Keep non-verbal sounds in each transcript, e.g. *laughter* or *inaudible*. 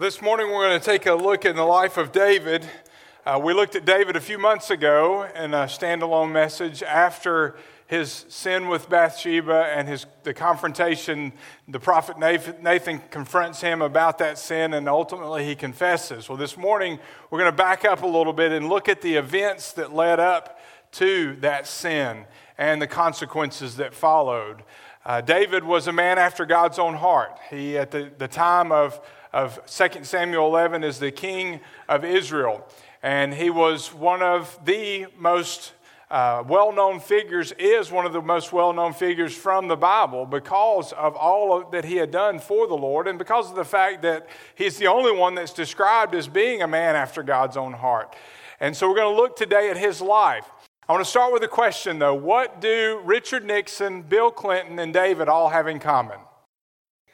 This morning we're going to take a look in the life of David. Uh, we looked at David a few months ago in a standalone message after his sin with Bathsheba and his, the confrontation. The prophet Nathan, confronts him about that sin and ultimately he confesses. Well, this morning we're going to back up a little bit and look at the events that led up to that sin and the consequences that followed. Uh, David was a man after God's own heart. He, at the, the time of of 2 Samuel 11 is the king of Israel. And he was one of the most uh, well known figures, is one of the most well known figures from the Bible because of all of, that he had done for the Lord and because of the fact that he's the only one that's described as being a man after God's own heart. And so we're going to look today at his life. I want to start with a question though. What do Richard Nixon, Bill Clinton, and David all have in common?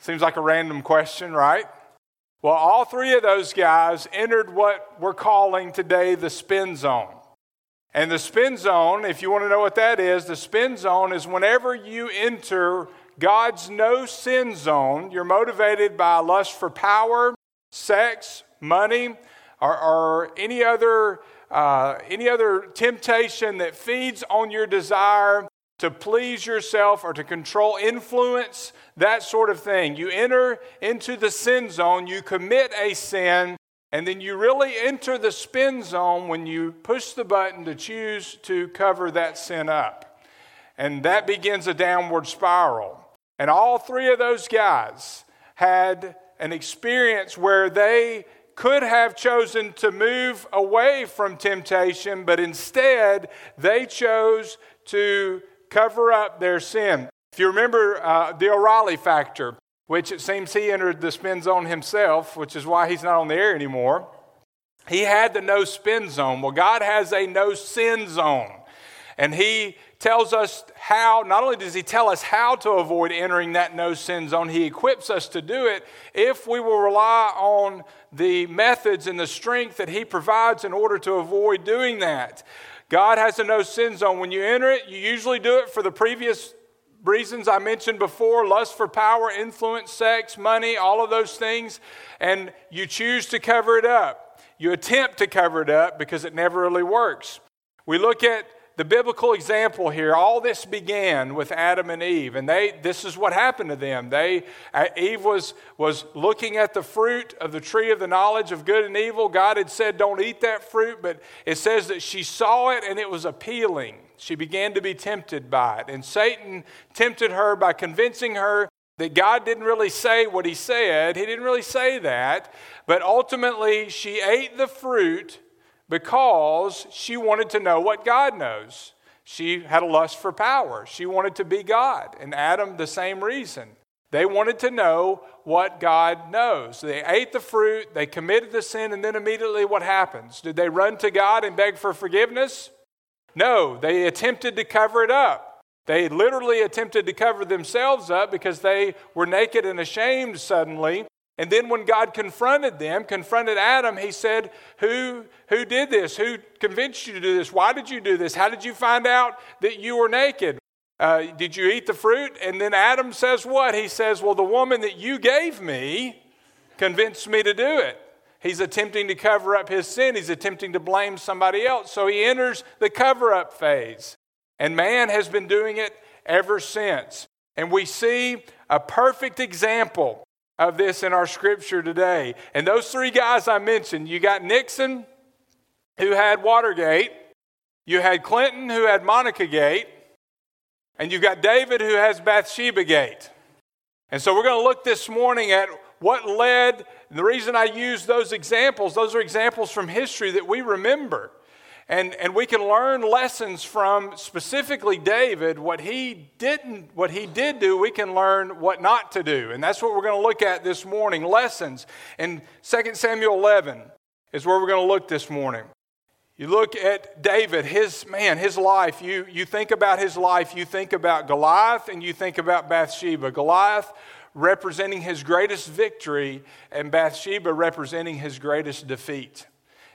Seems like a random question, right? Well, all three of those guys entered what we're calling today the spin zone. And the spin zone, if you want to know what that is, the spin zone is whenever you enter God's no sin zone, you're motivated by a lust for power, sex, money, or, or any, other, uh, any other temptation that feeds on your desire to please yourself or to control influence, that sort of thing. You enter into the sin zone, you commit a sin, and then you really enter the spin zone when you push the button to choose to cover that sin up. And that begins a downward spiral. And all three of those guys had an experience where they could have chosen to move away from temptation, but instead they chose to cover up their sin. If you remember uh, the O'Reilly factor, which it seems he entered the spin zone himself, which is why he's not on the air anymore. He had the no spin zone. Well, God has a no sin zone. And he tells us how, not only does he tell us how to avoid entering that no sin zone, he equips us to do it if we will rely on the methods and the strength that he provides in order to avoid doing that. God has a no sin zone. When you enter it, you usually do it for the previous reasons I mentioned before lust for power, influence, sex, money, all of those things. And you choose to cover it up. You attempt to cover it up because it never really works. We look at the biblical example here, all this began with Adam and Eve, and they, this is what happened to them. They, uh, Eve was, was looking at the fruit of the tree of the knowledge of good and evil. God had said, Don't eat that fruit, but it says that she saw it and it was appealing. She began to be tempted by it. And Satan tempted her by convincing her that God didn't really say what he said. He didn't really say that. But ultimately, she ate the fruit because she wanted to know what God knows. She had a lust for power. She wanted to be God. And Adam, the same reason. They wanted to know what God knows. They ate the fruit, they committed the sin, and then immediately what happens? Did they run to God and beg for forgiveness? No, they attempted to cover it up. They literally attempted to cover themselves up because they were naked and ashamed suddenly and then when God confronted them, confronted Adam, he said, Who, who did this? Who convinced you to do this? Why did you do this? How did you find out that you were naked? Uh, did you eat the fruit? And then Adam says, What? He says, Well, the woman that you gave me convinced me to do it. He's attempting to cover up his sin, he's attempting to blame somebody else. So he enters the cover up phase. And man has been doing it ever since. And we see a perfect example of this in our scripture today. And those three guys I mentioned, you got Nixon, who had Watergate, you had Clinton, who had Monica Gate, and you've got David, who has Bathsheba Gate. And so we're going to look this morning at what led, the reason I use those examples, those are examples from history that we remember. And, and we can learn lessons from specifically David, what he didn't, what he did do, we can learn what not to do. And that's what we're going to look at this morning. Lessons. In 2 Samuel 11 is where we're going to look this morning. You look at David, his man, his life. You, you think about his life, you think about Goliath and you think about Bathsheba. Goliath representing his greatest victory, and Bathsheba representing his greatest defeat.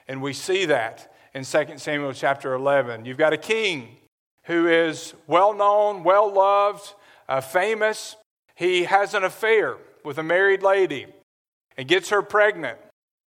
And we see that in 2 Samuel chapter 11. You've got a king who is well known, well loved, uh, famous. He has an affair with a married lady. and gets her pregnant.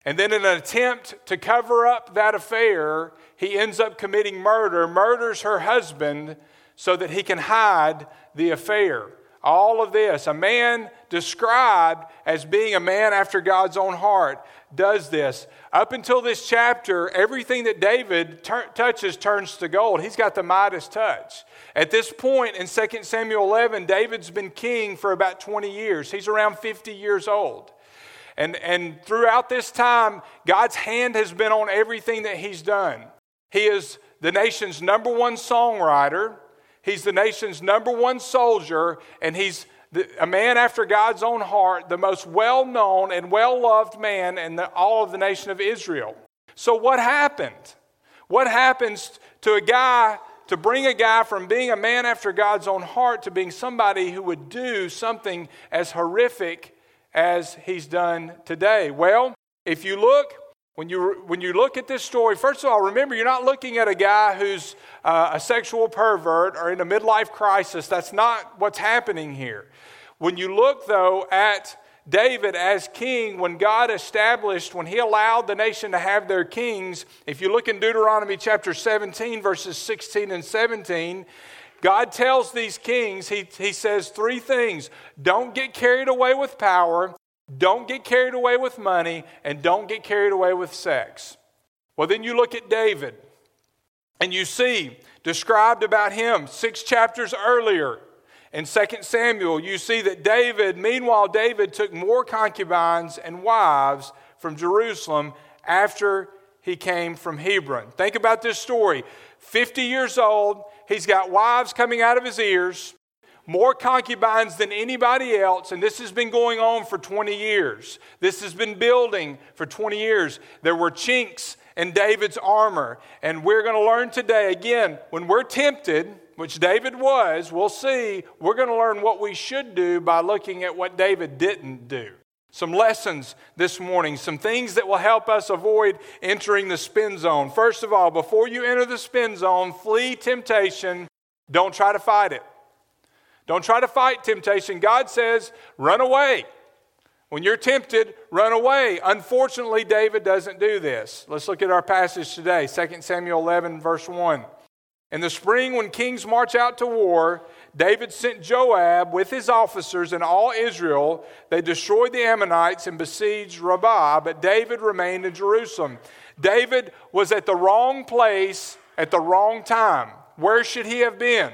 And then, in an attempt to cover up that affair, he ends up committing murder, murders her husband so that he can hide the affair. All of this, a man described as being a man after God's own heart, does this. Up until this chapter, everything that David ter- touches turns to gold. He's got the Midas touch. At this point in 2 Samuel 11, David's been king for about 20 years. He's around 50 years old. And, and throughout this time, God's hand has been on everything that he's done. He is the nation's number one songwriter, he's the nation's number one soldier, and he's a man after God's own heart, the most well known and well loved man in the, all of the nation of Israel. So, what happened? What happens to a guy to bring a guy from being a man after God's own heart to being somebody who would do something as horrific as he's done today? Well, if you look, when you, when you look at this story, first of all, remember you're not looking at a guy who's uh, a sexual pervert or in a midlife crisis. That's not what's happening here. When you look, though, at David as king, when God established, when he allowed the nation to have their kings, if you look in Deuteronomy chapter 17, verses 16 and 17, God tells these kings, he, he says three things don't get carried away with power, don't get carried away with money, and don't get carried away with sex. Well, then you look at David, and you see described about him six chapters earlier in 2 Samuel, you see that David, meanwhile, David took more concubines and wives from Jerusalem after he came from Hebron. Think about this story 50 years old, He's got wives coming out of his ears, more concubines than anybody else, and this has been going on for 20 years. This has been building for 20 years. There were chinks in David's armor, and we're going to learn today again when we're tempted, which David was, we'll see, we're going to learn what we should do by looking at what David didn't do some lessons this morning, some things that will help us avoid entering the spin zone. First of all, before you enter the spin zone, flee temptation. Don't try to fight it. Don't try to fight temptation. God says, run away. When you're tempted, run away. Unfortunately, David doesn't do this. Let's look at our passage today 2 Samuel 11, verse 1. In the spring, when kings march out to war, David sent Joab with his officers and all Israel. They destroyed the Ammonites and besieged Rabbah, but David remained in Jerusalem. David was at the wrong place at the wrong time. Where should he have been?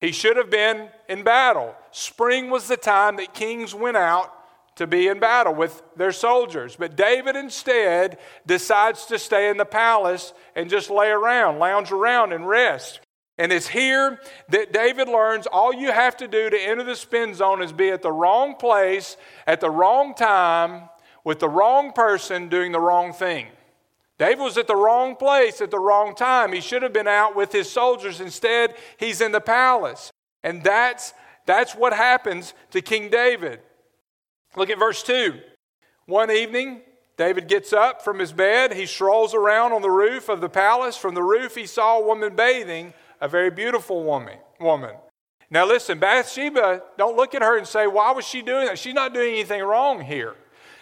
He should have been in battle. Spring was the time that kings went out to be in battle with their soldiers. But David instead decides to stay in the palace and just lay around, lounge around, and rest. And it's here that David learns all you have to do to enter the spin zone is be at the wrong place, at the wrong time, with the wrong person doing the wrong thing. David was at the wrong place at the wrong time. He should have been out with his soldiers. Instead, he's in the palace. And that's, that's what happens to King David. Look at verse 2. One evening, David gets up from his bed. He strolls around on the roof of the palace. From the roof, he saw a woman bathing a very beautiful woman. woman. Now, listen, Bathsheba, don't look at her and say, why was she doing that? She's not doing anything wrong here.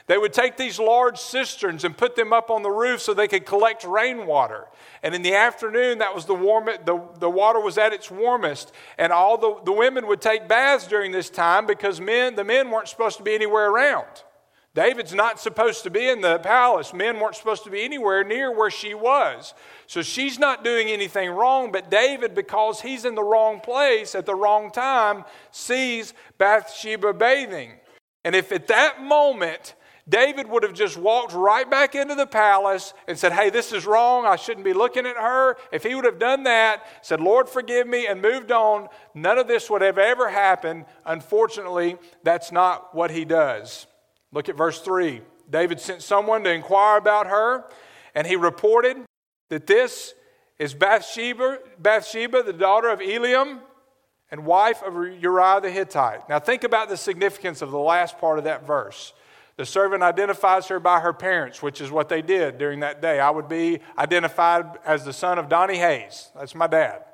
They would take these large cisterns and put them up on the roof so they could collect rainwater. And in the afternoon, that was the warmest, the, the water was at its warmest. And all the, the women would take baths during this time because men, the men weren't supposed to be anywhere around. David's not supposed to be in the palace. Men weren't supposed to be anywhere near where she was. So she's not doing anything wrong, but David, because he's in the wrong place at the wrong time, sees Bathsheba bathing. And if at that moment David would have just walked right back into the palace and said, Hey, this is wrong. I shouldn't be looking at her. If he would have done that, said, Lord, forgive me, and moved on, none of this would have ever happened. Unfortunately, that's not what he does. Look at verse 3. David sent someone to inquire about her, and he reported that this is Bathsheba, Bathsheba, the daughter of Eliam and wife of Uriah the Hittite. Now, think about the significance of the last part of that verse. The servant identifies her by her parents, which is what they did during that day. I would be identified as the son of Donnie Hayes. That's my dad.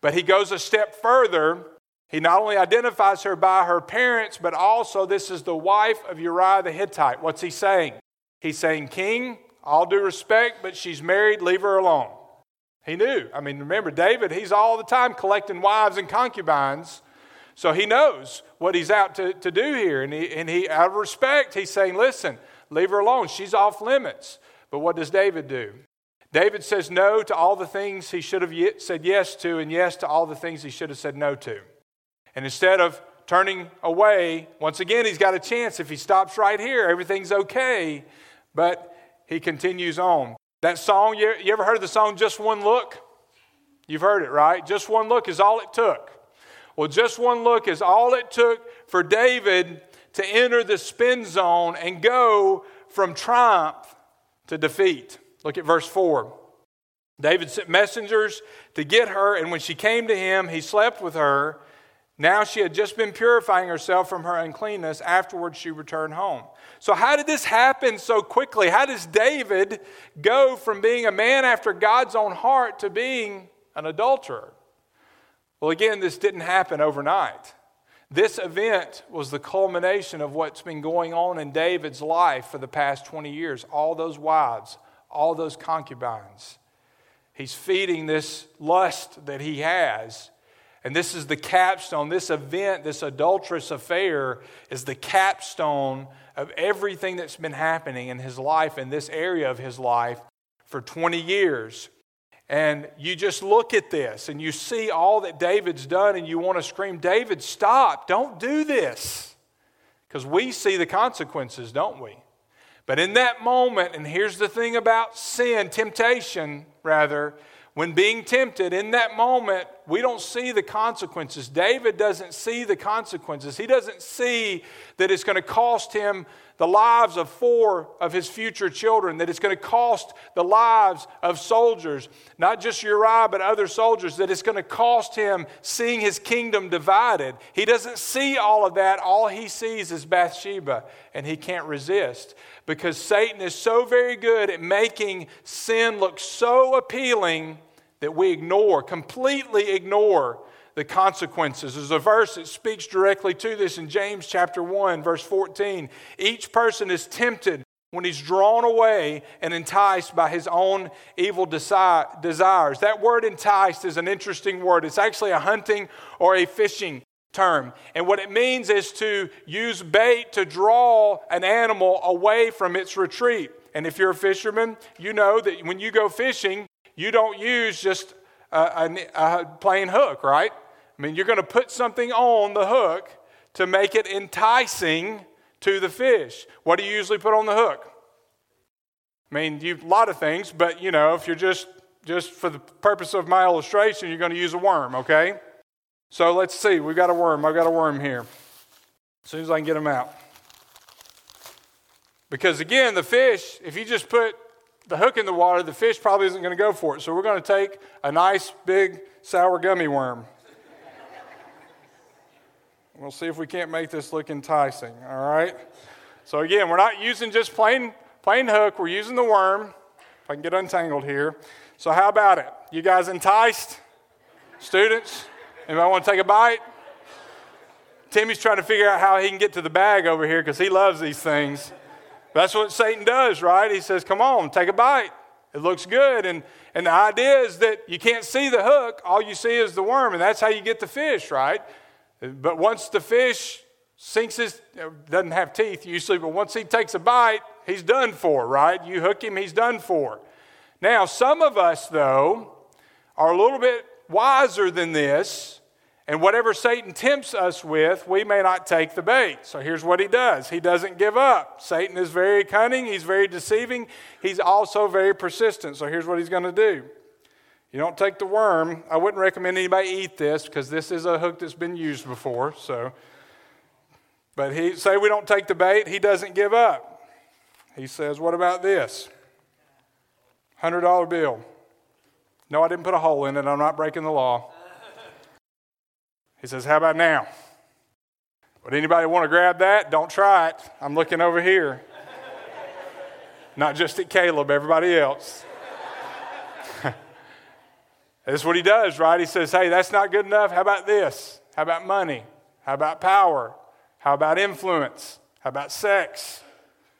But he goes a step further He not only identifies her by her parents, but also this is the wife of Uriah the Hittite. What's he saying? He's saying, King, all due respect, but she's married, leave her alone. He knew. I mean, remember, David, he's all the time collecting wives and concubines. So he knows what he's out to, to do here. And he, and he, out of respect, he's saying, listen, leave her alone. She's off limits. But what does David do? David says no to all the things he should have said yes to, and yes to all the things he should have said no to. And instead of turning away, once again, he's got a chance. If he stops right here, everything's okay. But he continues on. That song, you, you ever heard the song Just One Look? You've heard it, right? Just one look is all it took. Well, just one look is all it took for David to enter the spin zone and go from triumph to defeat. Look at verse 4. David sent messengers to get her, and when she came to him, he slept with her. Now she had just been purifying herself from her uncleanness. Afterwards, she returned home. So, how did this happen so quickly? How does David go from being a man after God's own heart to being an adulterer? Well, again, this didn't happen overnight. This event was the culmination of what's been going on in David's life for the past 20 years. All those wives, all those concubines. He's feeding this lust that he has and this is the capstone. This event, this adulterous affair, is the capstone of everything that's been happening in his life, in this area of his life, for 20 years. And you just look at this and you see all that David's done, and you want to scream, David, stop, don't do this. Because we see the consequences, don't we? But in that moment, and here's the thing about sin, temptation, rather, when being tempted, in that moment, we don't see the consequences. David doesn't see the consequences. He doesn't see that it's going to cost him the lives of four of his future children, that it's going to cost the lives of soldiers, not just Uriah, but other soldiers, that it's going to cost him seeing his kingdom divided. He doesn't see all of that. All he sees is Bathsheba, and he can't resist because Satan is so very good at making sin look so appealing that we ignore, completely ignore the consequences. There's a verse that speaks directly to this in James chapter 1, verse 14. Each person is tempted when he's drawn away and enticed by his own evil desi- desires. That word enticed is an interesting word. It's actually a hunting or a fishing term. And what it means is to use bait to draw an animal away from its retreat. And if you're a fisherman, you know that when you go fishing, you don't use just a, a, a plain hook, right? I mean, you're going to put something on the hook to make it enticing to the fish. What do you usually put on the hook? I mean, you a lot of things, but you know, if you're just just for the purpose of my illustration, you're going to use a worm, okay? So let's see. We've got a worm. I've got a worm here. As soon as I can get them out. Because again, the fish, if you just put the hook in the water, the fish probably isn't going to go for it. So we're going to take a nice big sour gummy worm. we'll see if we can't make this look enticing, all right? So again, we're not using just plain, plain hook, we're using the worm. If I can get untangled here. So how about it? You guys enticed? Students? Anybody want to take a bite? Timmy's trying to figure out how he can get to the bag over here because he loves these things. That's what Satan does, right? He says, Come on, take a bite. It looks good. And, and the idea is that you can't see the hook, all you see is the worm, and that's how you get the fish, right? But once the fish sinks his, doesn't have teeth usually, but once he takes a bite, he's done for, right? You hook him, he's done for. Now, some of us, though, are a little bit wiser than this, and whatever Satan tempts us with, we may not take the bait. So here's what he does he doesn't give up. Satan is very cunning, he's very deceiving, he's also very persistent. So here's what he's going to do. You don't take the worm. I wouldn't recommend anybody eat this because this is a hook that's been used before. So, but he say we don't take the bait. He doesn't give up. He says, "What about this? Hundred dollar bill? No, I didn't put a hole in it. I'm not breaking the law." He says, How about now? Would anybody want to grab that? Don't try it. I'm looking over here. Not just at Caleb, everybody else. *laughs* That's what he does, right? He says, Hey, that's not good enough. How about this? How about money? How about power? How about influence? How about sex?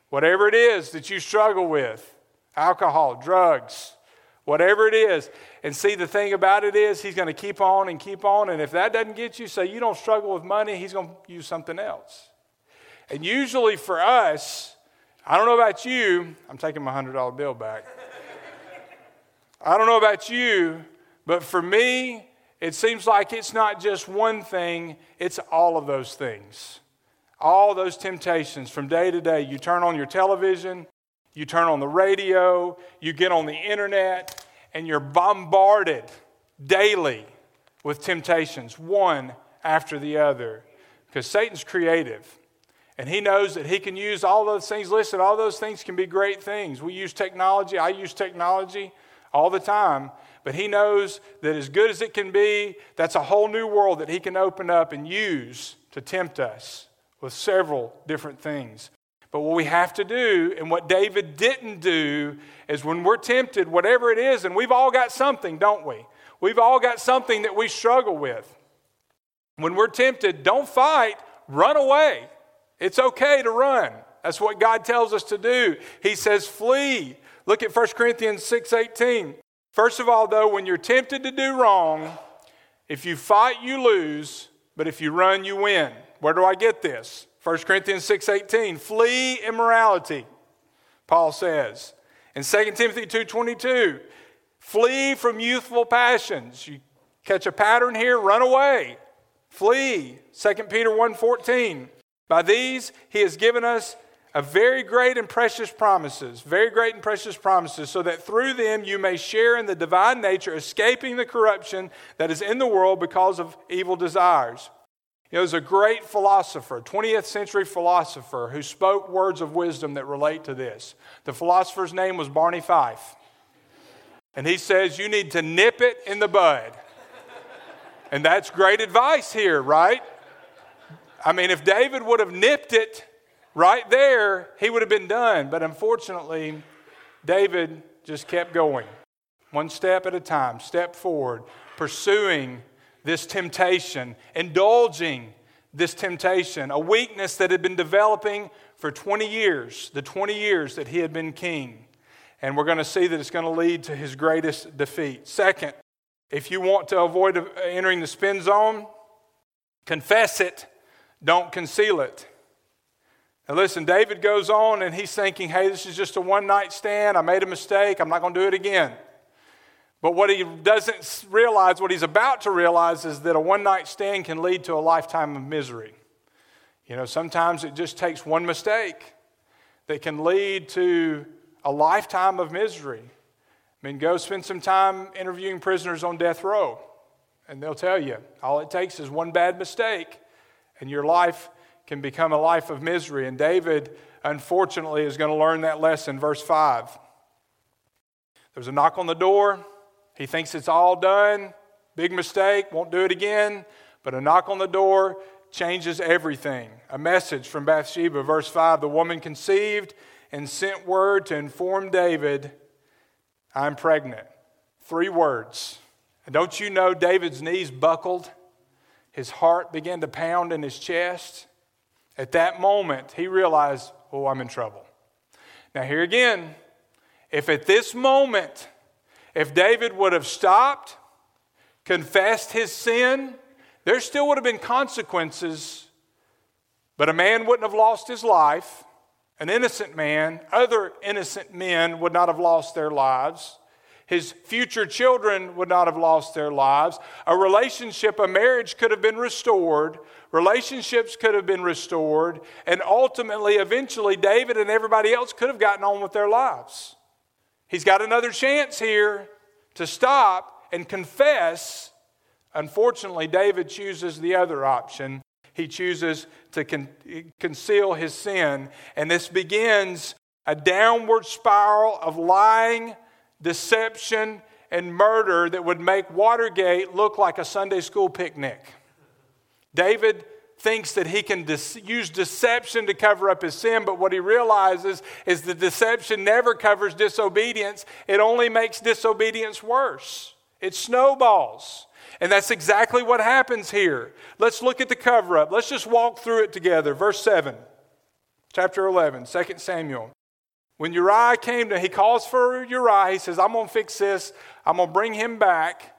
Whatever it is that you struggle with alcohol, drugs, whatever it is. And see, the thing about it is, he's going to keep on and keep on. And if that doesn't get you, say you don't struggle with money, he's going to use something else. And usually for us, I don't know about you, I'm taking my $100 bill back. I don't know about you, but for me, it seems like it's not just one thing, it's all of those things. All those temptations from day to day. You turn on your television, you turn on the radio, you get on the internet, and you're bombarded daily with temptations, one after the other. Because Satan's creative. And he knows that he can use all those things. Listen, all those things can be great things. We use technology. I use technology all the time. But he knows that as good as it can be, that's a whole new world that he can open up and use to tempt us with several different things. But what we have to do, and what David didn't do, is when we're tempted, whatever it is, and we've all got something, don't we? We've all got something that we struggle with. When we're tempted, don't fight, run away. It's okay to run. That's what God tells us to do. He says, flee. Look at 1 Corinthians 6:18. First of all, though, when you're tempted to do wrong, if you fight, you lose, but if you run, you win. Where do I get this? 1 Corinthians 6:18. Flee immorality, Paul says. In 2 Timothy 2:22, flee from youthful passions. You catch a pattern here, run away. Flee. 2 Peter 1:14. By these, he has given us a very great and precious promises, very great and precious promises, so that through them you may share in the divine nature, escaping the corruption that is in the world because of evil desires. You was a great philosopher, 20th century philosopher, who spoke words of wisdom that relate to this. The philosopher's name was Barney Fife. And he says, You need to nip it in the bud. And that's great advice here, right? I mean, if David would have nipped it right there, he would have been done. But unfortunately, David just kept going, one step at a time, step forward, pursuing this temptation, indulging this temptation, a weakness that had been developing for 20 years, the 20 years that he had been king. And we're going to see that it's going to lead to his greatest defeat. Second, if you want to avoid entering the spin zone, confess it don't conceal it. Now, listen, David goes on and he's thinking, hey, this is just a one night stand. I made a mistake. I'm not going to do it again. But what he doesn't realize, what he's about to realize, is that a one night stand can lead to a lifetime of misery. You know, sometimes it just takes one mistake that can lead to a lifetime of misery. I mean, go spend some time interviewing prisoners on death row, and they'll tell you all it takes is one bad mistake and your life can become a life of misery. And David, unfortunately, is going to learn that lesson. Verse 5. There's a knock on the door. He thinks it's all done. Big mistake, won't do it again. But a knock on the door changes everything. A message from Bathsheba, verse 5 The woman conceived and sent word to inform David, I'm pregnant. Three words. And don't you know David's knees buckled? his heart began to pound in his chest. At that moment, he realized, oh, I'm in trouble. Now, here again, if at this moment, if David would have stopped, confessed his sin, there still would have been consequences, but a man wouldn't have lost his life. An innocent man, other innocent men would not have lost their lives. His future children would not have lost their lives. A relationship, a marriage could have been restored. Relationships could have been restored. And ultimately, eventually, David and everybody else could have gotten on with their lives. He's got another chance here to stop and confess. Unfortunately, David chooses the other option. He chooses to con- conceal his sin. And this begins a downward spiral of lying deception, and murder that would make Watergate look like a Sunday school picnic. David thinks that he can de- use deception to cover up his sin, but what he realizes is the deception never covers disobedience, it only makes disobedience worse. It snowballs. And that's exactly what happens here. Let's look at the cover up. Let's just walk through it together. Verse 7, chapter 11, 2 Samuel. When Uriah came to, he calls for Uriah. He says, I'm going to fix this. I'm going to bring him back.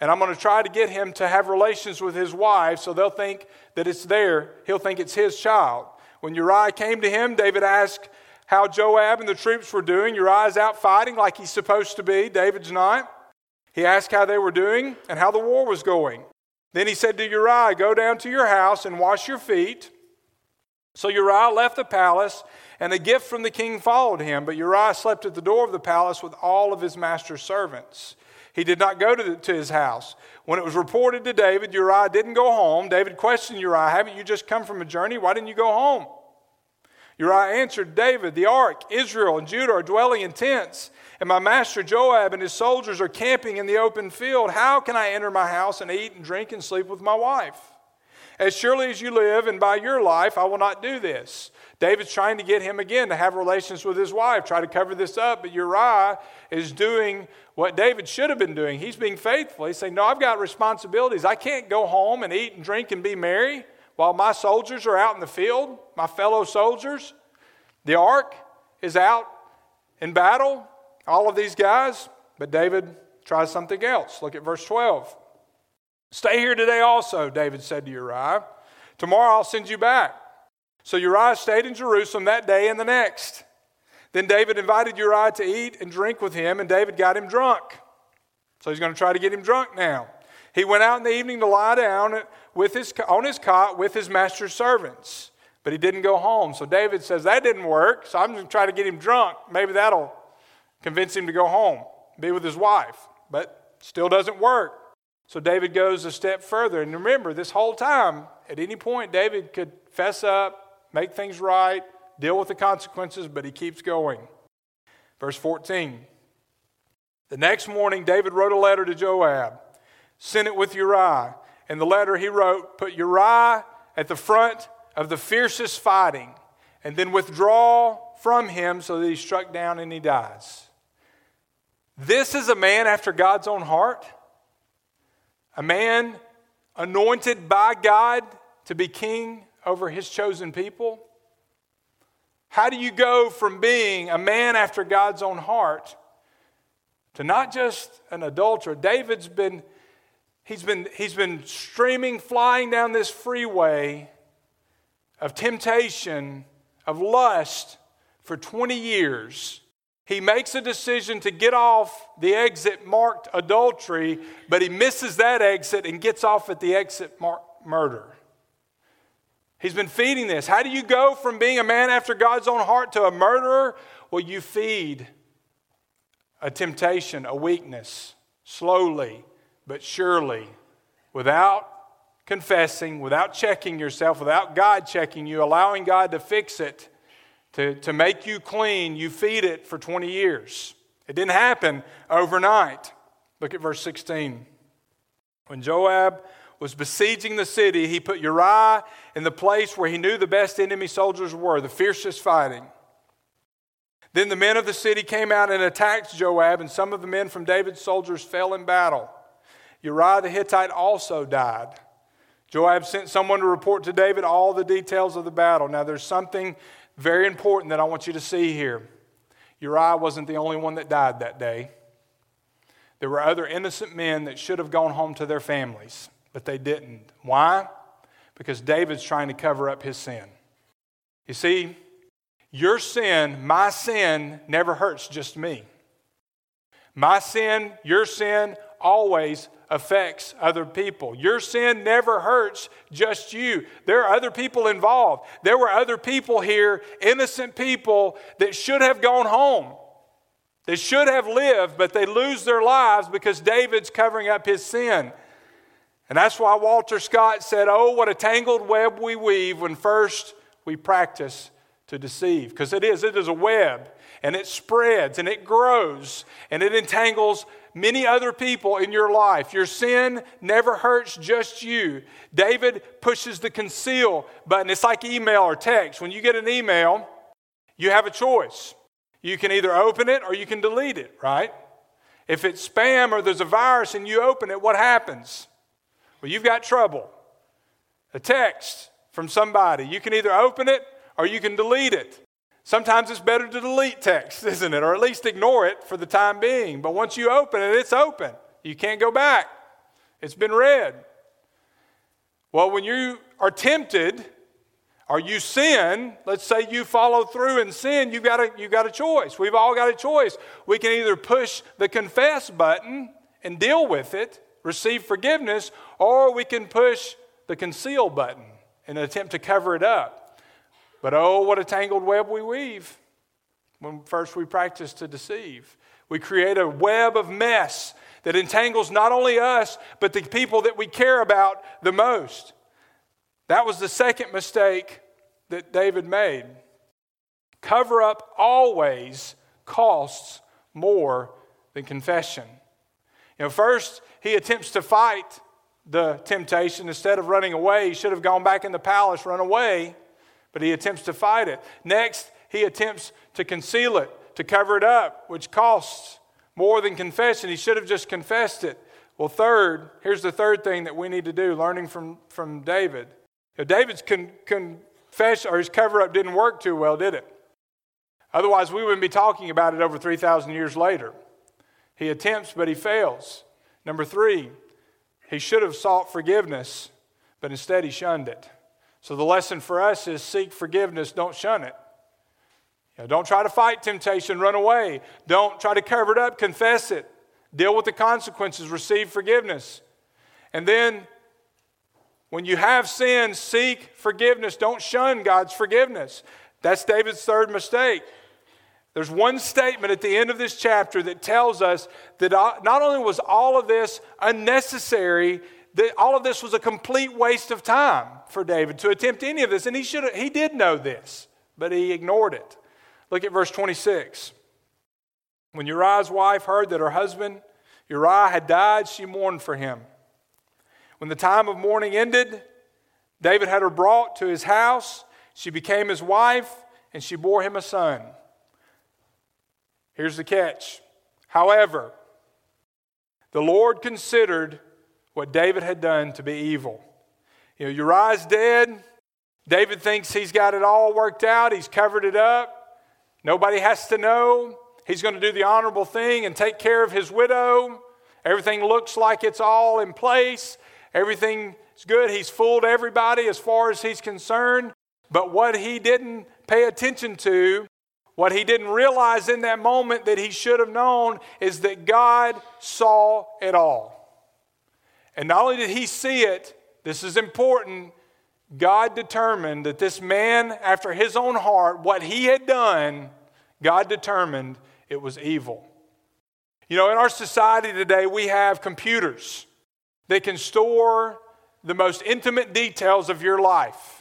And I'm going to try to get him to have relations with his wife so they'll think that it's there. He'll think it's his child. When Uriah came to him, David asked how Joab and the troops were doing. Uriah's out fighting like he's supposed to be. David's not. He asked how they were doing and how the war was going. Then he said to Uriah, Go down to your house and wash your feet. So Uriah left the palace, and a gift from the king followed him. But Uriah slept at the door of the palace with all of his master's servants. He did not go to, the, to his house. When it was reported to David, Uriah didn't go home. David questioned Uriah, Haven't you just come from a journey? Why didn't you go home? Uriah answered David, The ark, Israel, and Judah are dwelling in tents and my master Joab and his soldiers are camping in the open field, how can I enter my house and eat and drink and sleep with my wife? As surely as you live and by your life, I will not do this. David's trying to get him again to have relations with his wife, try to cover this up, but Uriah is doing what David should have been doing. He's being faithful. He's saying, No, I've got responsibilities. I can't go home and eat and drink and be merry while my soldiers are out in the field, my fellow soldiers. The ark is out in battle all of these guys, but David tries something else. Look at verse 12. Stay here today also, David said to Uriah. Tomorrow I'll send you back. So Uriah stayed in Jerusalem that day and the next. Then David invited Uriah to eat and drink with him, and David got him drunk. So he's going to try to get him drunk now. He went out in the evening to lie down with his, on his cot with his master's servants, but he didn't go home. So David says, That didn't work, so I'm going to try to get him drunk. Maybe that'll convince him to go home, be with his wife, but still doesn't work. So David goes a step further. And remember, this whole time, at any point, David could fess up, make things right, deal with the consequences, but he keeps going. Verse 14. The next morning, David wrote a letter to Joab, sent it with Uriah. And the letter he wrote put Uriah at the front of the fiercest fighting, and then withdraw from him so that he's struck down and he dies. This is a man after God's own heart, a man anointed by God to be king over his chosen people. How do you go from being a man after God's own heart to not just an adulterer? David's been he's been he's been streaming flying down this freeway of temptation, of lust for 20 years he makes a decision to get off the exit marked adultery, but he misses that exit and gets off at the exit marked murder. He's been feeding this. How do you go from being a man after God's own heart to a murderer? Well, you feed a temptation, a weakness, slowly but surely, without confessing, without checking yourself, without God checking you, allowing God to fix it to, to make you clean, you feed it for 20 years. It didn't happen overnight. Look at verse 16. When Joab was besieging the city, he put Uriah in the place where he knew the best enemy soldiers were, the fiercest fighting. Then the men of the city came out and attacked Joab, and some of the men from David's soldiers fell in battle. Uriah the Hittite also died. Joab sent someone to report to David all the details of the battle. Now, there's something very important that I want you to see here. Uriah wasn't the only one that died that day. There were other innocent men that should have gone home to their families, but they didn't. Why? Because David's trying to cover up his sin. You see, your sin, my sin, never hurts just me. My sin, your sin, always affects other people. Your sin never hurts just you. There are other people involved. There were other people here, innocent people, that should have gone home. They should have lived, but they lose their lives because David's covering up his sin. And that's why Walter Scott said, Oh, what a tangled web we weave when first we practice to deceive. Because it is, it is a web, and it spreads, and it grows, and it entangles many other people in your life. Your sin never hurts just you. David pushes the conceal button. It's like email or text. When you get an email, you have a choice. You can either open it or you can delete it, right? If it's spam or there's a virus and you open it, what happens? Well, you've got trouble. A text from somebody. You can either open it or you can delete it. Sometimes it's better to delete text, *laughs* isn't it? Or at least ignore it for the time being. But once you open it, it's open. You can't go back. It's been read. Well, when you are tempted or you sin, let's say you follow through and sin, you've got, a, you've got a choice. We've all got a choice. We can either push the confess button and deal with it, receive forgiveness, or we can push the conceal button and attempt to cover it up. But oh, what a tangled web we weave when first we practice to deceive. We create a web of mess that entangles not only us, but the people that we care about the most. That was the second mistake that David made. Cover up always costs more than confession. You know, first, he attempts to fight the temptation. Instead of running away, he should have gone back in the palace, run away, but he attempts to fight it. Next, he attempts to conceal it, to cover it up, which costs more than confession. He should have just confessed it. Well, third, here's the third thing that we need to do, learning from, from David. Know, David's con, confession or his cover up didn't work too well, did it? Otherwise, we wouldn't be talking about it over 3,000 years later. He attempts, but he fails. Number three, he should have sought forgiveness, but instead he shunned it. So the lesson for us is seek forgiveness, don't shun it. You know, don't try to fight temptation, run away. Don't try to cover it up, confess it. Deal with the consequences, receive forgiveness. And then, when you have sin, seek forgiveness. Don't shun God's forgiveness. That's David's third mistake. There's one statement at the end of this chapter that tells us that uh, not only was all of this unnecessary, that all of this was a complete waste of time for David to attempt any of this. And he, should he did know this, but he ignored it. Look at verse 26. When Uriah's wife heard that her husband Uriah had died, she mourned for him. When the time of mourning ended, David had her brought to his house. She became his wife, and she bore him a son. Here's the catch. However, the Lord considered what David had done to be evil. You know, Uriah's dead. David thinks he's got it all worked out, he's covered it up. Nobody has to know. He's going to do the honorable thing and take care of his widow. Everything looks like it's all in place. Everything's good. He's fooled everybody as far as he's concerned. But what he didn't pay attention to, what he didn't realize in that moment that he should have known, is that God saw it all. And not only did he see it, this is important, God determined that this man, after his own heart, what he had done, God determined it was evil. You know, in our society today, we have computers that can store the most intimate details of your life.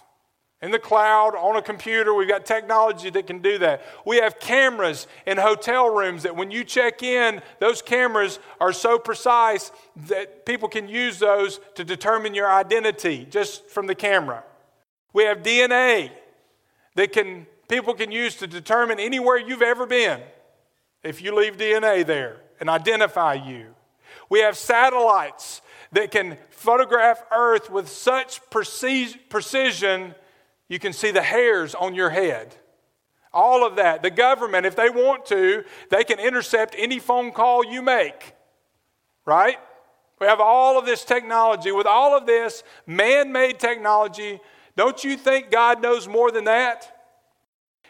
In the cloud, on a computer, we've got technology that can do that. We have cameras in hotel rooms that when you check in, those cameras are so precise that people can use those to determine your identity just from the camera. We have DNA that can people can use to determine anywhere you've ever been if you leave DNA there and identify you. We have satellites that can photograph Earth with such precision you can see the hairs on your head. All of that. The government, if they want to, they can intercept any phone call you make. Right? We have all of this technology. With all of this man made technology, don't you think God knows more than that?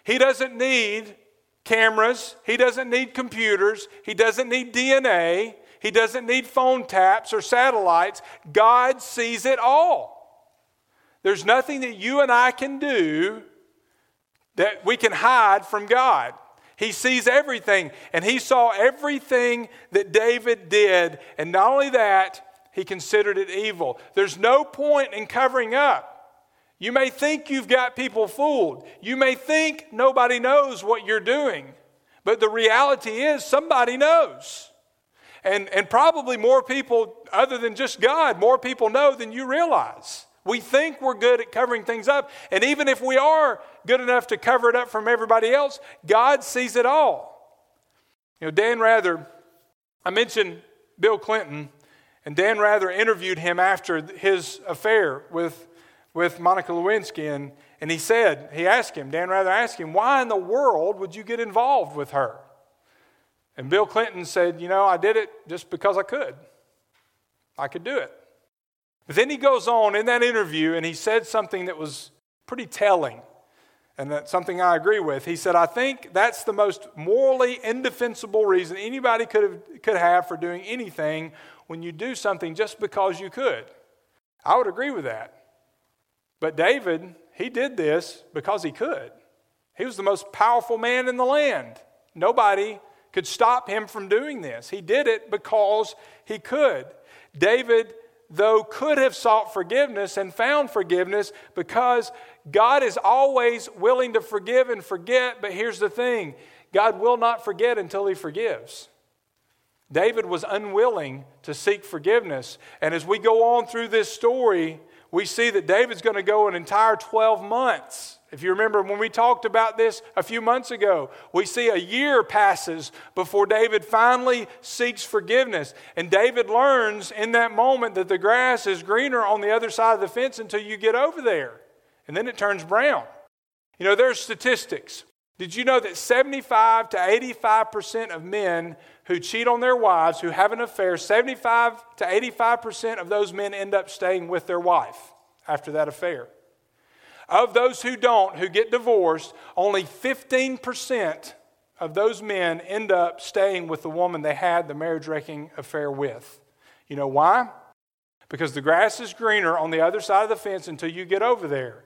He doesn't need cameras, he doesn't need computers, he doesn't need DNA, he doesn't need phone taps or satellites. God sees it all. There's nothing that you and I can do that we can hide from God. He sees everything, and he saw everything that David did. And not only that, he considered it evil. There's no point in covering up. You may think you've got people fooled. You may think nobody knows what you're doing. But the reality is, somebody knows. And, and probably more people, other than just God, more people know than you realize. We think we're good at covering things up. And even if we are good enough to cover it up from everybody else, God sees it all. You know, Dan Rather I mentioned Bill Clinton, and Dan Rather interviewed him after his affair with, with Monica Lewinsky, and, and he said, he asked him, Dan Rather asked him, why in the world would you get involved with her? And Bill Clinton said, You know, I did it just because I could. I could do it. But then he goes on in that interview and he said something that was pretty telling, and that's something I agree with. He said, I think that's the most morally indefensible reason anybody could have, could have for doing anything when you do something just because you could. I would agree with that. But David, he did this because he could. He was the most powerful man in the land. Nobody could stop him from doing this. He did it because he could. David, though, could have sought forgiveness and found forgiveness because God is always willing to forgive and forget. But here's the thing God will not forget until he forgives. David was unwilling to seek forgiveness. And as we go on through this story, we see that David's going to go an entire 12 months. If you remember when we talked about this a few months ago, we see a year passes before David finally seeks forgiveness. And David learns in that moment that the grass is greener on the other side of the fence until you get over there. And then it turns brown. You know, there's statistics. Did you know that 75 to 85% of men who cheat on their wives, who have an affair, 75 to 85% of those men end up staying with their wife after that affair? Of those who don't, who get divorced, only 15% of those men end up staying with the woman they had the marriage wrecking affair with. You know why? Because the grass is greener on the other side of the fence until you get over there.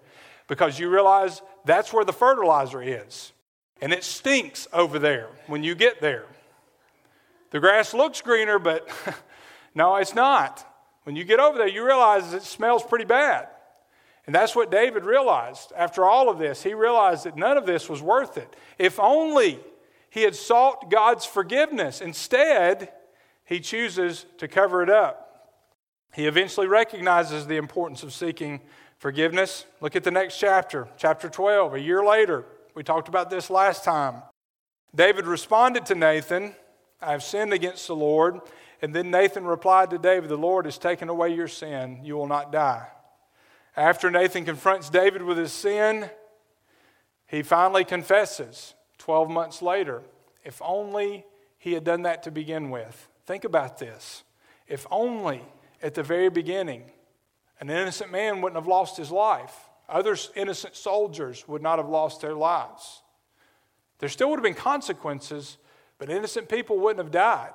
Because you realize that's where the fertilizer is. And it stinks over there when you get there. The grass looks greener, but *laughs* no, it's not. When you get over there, you realize it smells pretty bad. And that's what David realized. After all of this, he realized that none of this was worth it. If only he had sought God's forgiveness. Instead, he chooses to cover it up. He eventually recognizes the importance of seeking forgiveness. Look at the next chapter, chapter 12. A year later, we talked about this last time. David responded to Nathan, I have sinned against the Lord. And then Nathan replied to David, The Lord has taken away your sin. You will not die. After Nathan confronts David with his sin, he finally confesses 12 months later. If only he had done that to begin with. Think about this. If only at the very beginning, an innocent man wouldn't have lost his life, other innocent soldiers would not have lost their lives. There still would have been consequences, but innocent people wouldn't have died.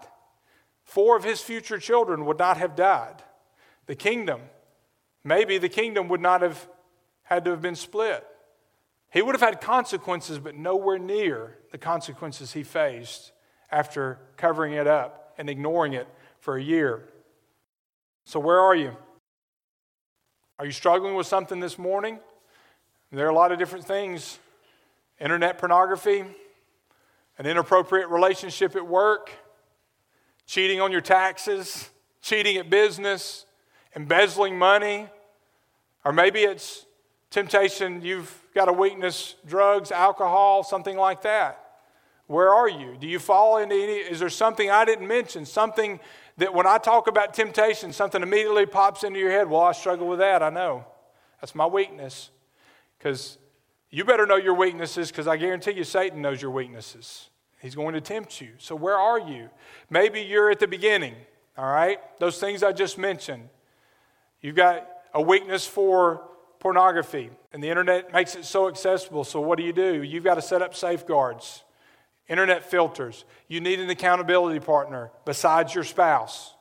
Four of his future children would not have died. The kingdom Maybe the kingdom would not have had to have been split. He would have had consequences, but nowhere near the consequences he faced after covering it up and ignoring it for a year. So, where are you? Are you struggling with something this morning? There are a lot of different things internet pornography, an inappropriate relationship at work, cheating on your taxes, cheating at business, embezzling money, or maybe it's temptation, you've got a weakness, drugs, alcohol, something like that. Where are you? Do you fall into any? Is there something I didn't mention? Something that when I talk about temptation, something immediately pops into your head? Well, I struggle with that, I know. That's my weakness. Because you better know your weaknesses because I guarantee you Satan knows your weaknesses. He's going to tempt you. So, where are you? Maybe you're at the beginning, all right? Those things I just mentioned. You've got a weakness for pornography, and the internet makes it so accessible. So, what do you do? You've got to set up safeguards, internet filters. You need an accountability partner besides your spouse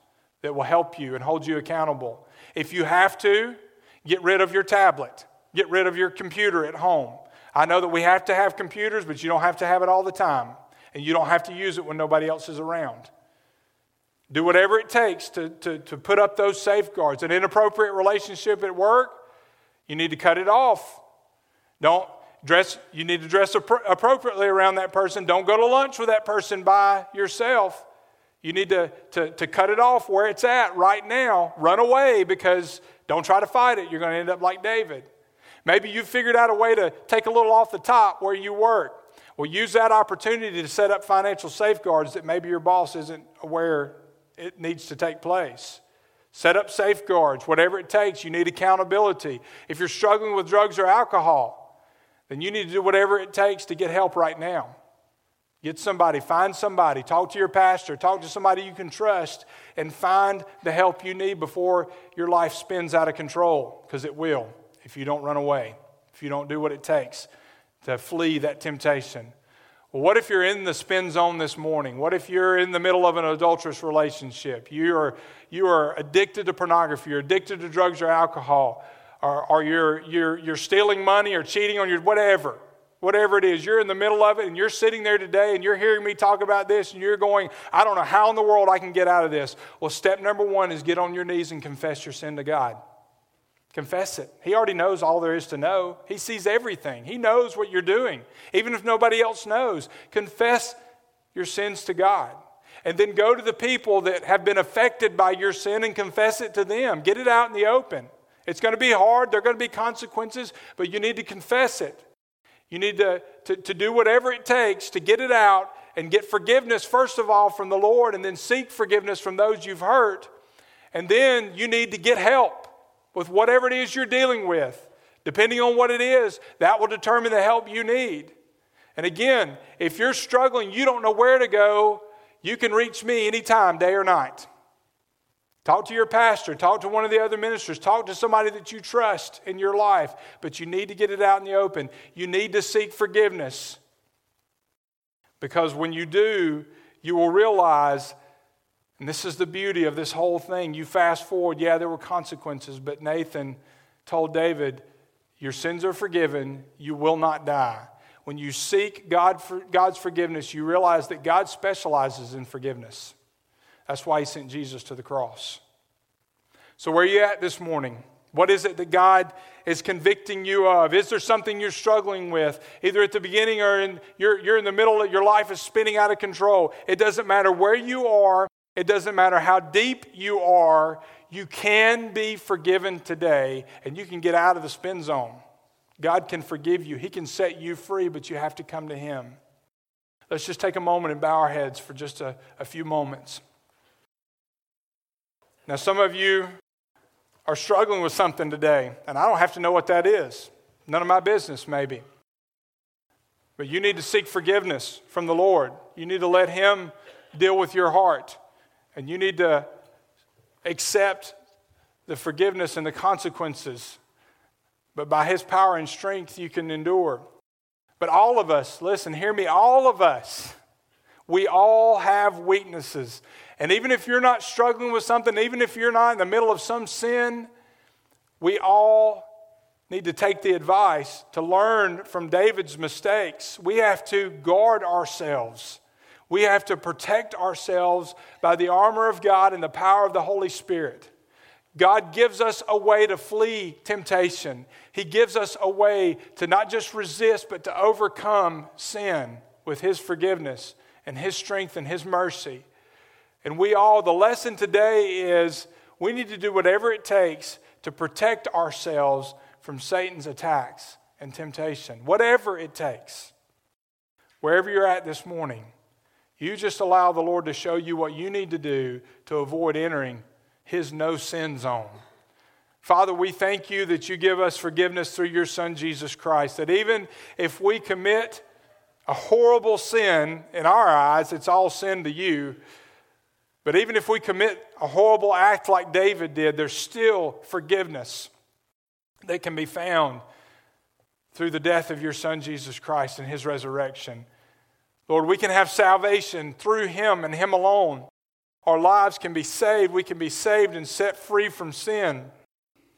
that will help you and hold you accountable. If you have to, get rid of your tablet, get rid of your computer at home. I know that we have to have computers, but you don't have to have it all the time, and you don't have to use it when nobody else is around. Do whatever it takes to, to, to put up those safeguards. An inappropriate relationship at work, you need to cut it off. Don't dress, you need to dress appropriately around that person. Don't go to lunch with that person by yourself. You need to, to, to cut it off where it's at right now. Run away because don't try to fight it. You're going to end up like David. Maybe you figured out a way to take a little off the top where you work. Well, use that opportunity to set up financial safeguards that maybe your boss isn't aware it needs to take place. Set up safeguards, whatever it takes. You need accountability. If you're struggling with drugs or alcohol, then you need to do whatever it takes to get help right now. Get somebody, find somebody, talk to your pastor, talk to somebody you can trust, and find the help you need before your life spins out of control, because it will if you don't run away, if you don't do what it takes to flee that temptation. Well, what if you're in the spin zone this morning? What if you're in the middle of an adulterous relationship? You are, you are addicted to pornography, you're addicted to drugs or alcohol, or, or you're, you're, you're stealing money or cheating on your whatever. Whatever it is, you're in the middle of it and you're sitting there today and you're hearing me talk about this and you're going, I don't know how in the world I can get out of this. Well, step number one is get on your knees and confess your sin to God. Confess it. He already knows all there is to know. He sees everything. He knows what you're doing, even if nobody else knows. Confess your sins to God. And then go to the people that have been affected by your sin and confess it to them. Get it out in the open. It's going to be hard, there are going to be consequences, but you need to confess it. You need to, to, to do whatever it takes to get it out and get forgiveness, first of all, from the Lord, and then seek forgiveness from those you've hurt. And then you need to get help with whatever it is you're dealing with. Depending on what it is, that will determine the help you need. And again, if you're struggling, you don't know where to go, you can reach me anytime, day or night. Talk to your pastor, talk to one of the other ministers, talk to somebody that you trust in your life, but you need to get it out in the open. You need to seek forgiveness. Because when you do, you will realize and this is the beauty of this whole thing. You fast forward, yeah, there were consequences, but Nathan told David, Your sins are forgiven, you will not die. When you seek God for, God's forgiveness, you realize that God specializes in forgiveness. That's why he sent Jesus to the cross. So, where are you at this morning? What is it that God is convicting you of? Is there something you're struggling with, either at the beginning or in, you're, you're in the middle, your life is spinning out of control? It doesn't matter where you are, it doesn't matter how deep you are, you can be forgiven today and you can get out of the spin zone. God can forgive you, He can set you free, but you have to come to Him. Let's just take a moment and bow our heads for just a, a few moments. Now, some of you are struggling with something today, and I don't have to know what that is. None of my business, maybe. But you need to seek forgiveness from the Lord. You need to let Him deal with your heart. And you need to accept the forgiveness and the consequences. But by His power and strength, you can endure. But all of us, listen, hear me, all of us, we all have weaknesses. And even if you're not struggling with something, even if you're not in the middle of some sin, we all need to take the advice to learn from David's mistakes. We have to guard ourselves. We have to protect ourselves by the armor of God and the power of the Holy Spirit. God gives us a way to flee temptation. He gives us a way to not just resist, but to overcome sin with His forgiveness and His strength and His mercy. And we all, the lesson today is we need to do whatever it takes to protect ourselves from Satan's attacks and temptation. Whatever it takes. Wherever you're at this morning. You just allow the Lord to show you what you need to do to avoid entering His no sin zone. Father, we thank you that you give us forgiveness through your Son, Jesus Christ. That even if we commit a horrible sin in our eyes, it's all sin to you. But even if we commit a horrible act like David did, there's still forgiveness that can be found through the death of your Son, Jesus Christ, and his resurrection. Lord, we can have salvation through Him and Him alone. Our lives can be saved. We can be saved and set free from sin.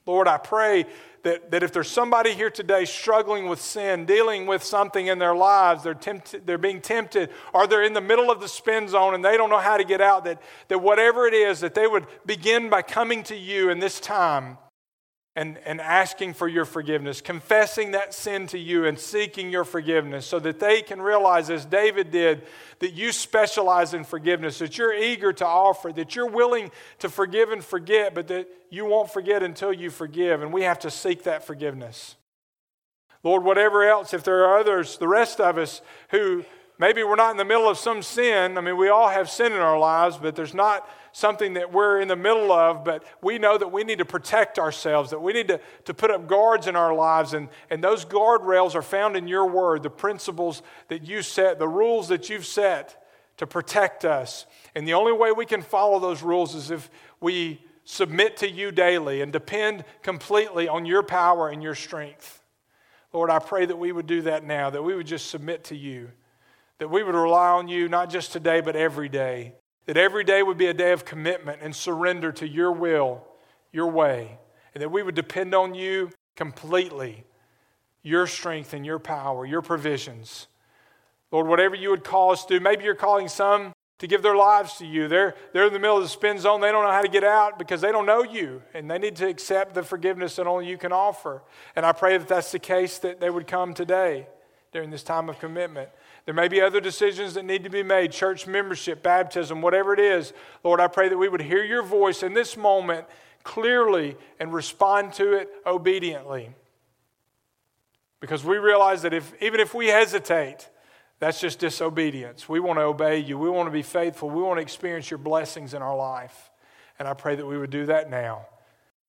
Lord, I pray that, that if there's somebody here today struggling with sin, dealing with something in their lives, they're, tempted, they're being tempted, or they're in the middle of the spin zone and they don't know how to get out, that, that whatever it is, that they would begin by coming to you in this time and, and asking for your forgiveness, confessing that sin to you and seeking your forgiveness so that they can realize, as David did, that you specialize in forgiveness, that you're eager to offer, that you're willing to forgive and forget, but that you won't forget until you forgive. And we have to seek that forgiveness. Lord, whatever else, if there are others, the rest of us who maybe we're not in the middle of some sin. I mean, we all have sin in our lives, but there's not something that we're in the middle of, but we know that we need to protect ourselves, that we need to, to put up guards in our lives. And, and those guardrails are found in your word, the principles that you set, the rules that you've set to protect us. And the only way we can follow those rules is if we submit to you daily and depend completely on your power and your strength. Lord, I pray that we would do that now, that we would just submit to you, that we would rely on you not just today, but every day, that every day would be a day of commitment and surrender to your will, your way, and that we would depend on you completely, your strength and your power, your provisions. Lord, whatever you would call us to maybe you're calling some to give their lives to you. They're, they're in the middle of the spin zone. They don't know how to get out because they don't know you, and they need to accept the forgiveness that only you can offer. And I pray that that's the case that they would come today during this time of commitment. There may be other decisions that need to be made church membership, baptism, whatever it is. Lord, I pray that we would hear your voice in this moment clearly and respond to it obediently. Because we realize that if, even if we hesitate, that's just disobedience. We want to obey you. We want to be faithful. We want to experience your blessings in our life. And I pray that we would do that now.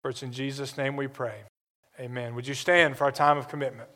For it's in Jesus' name we pray. Amen. Would you stand for our time of commitment?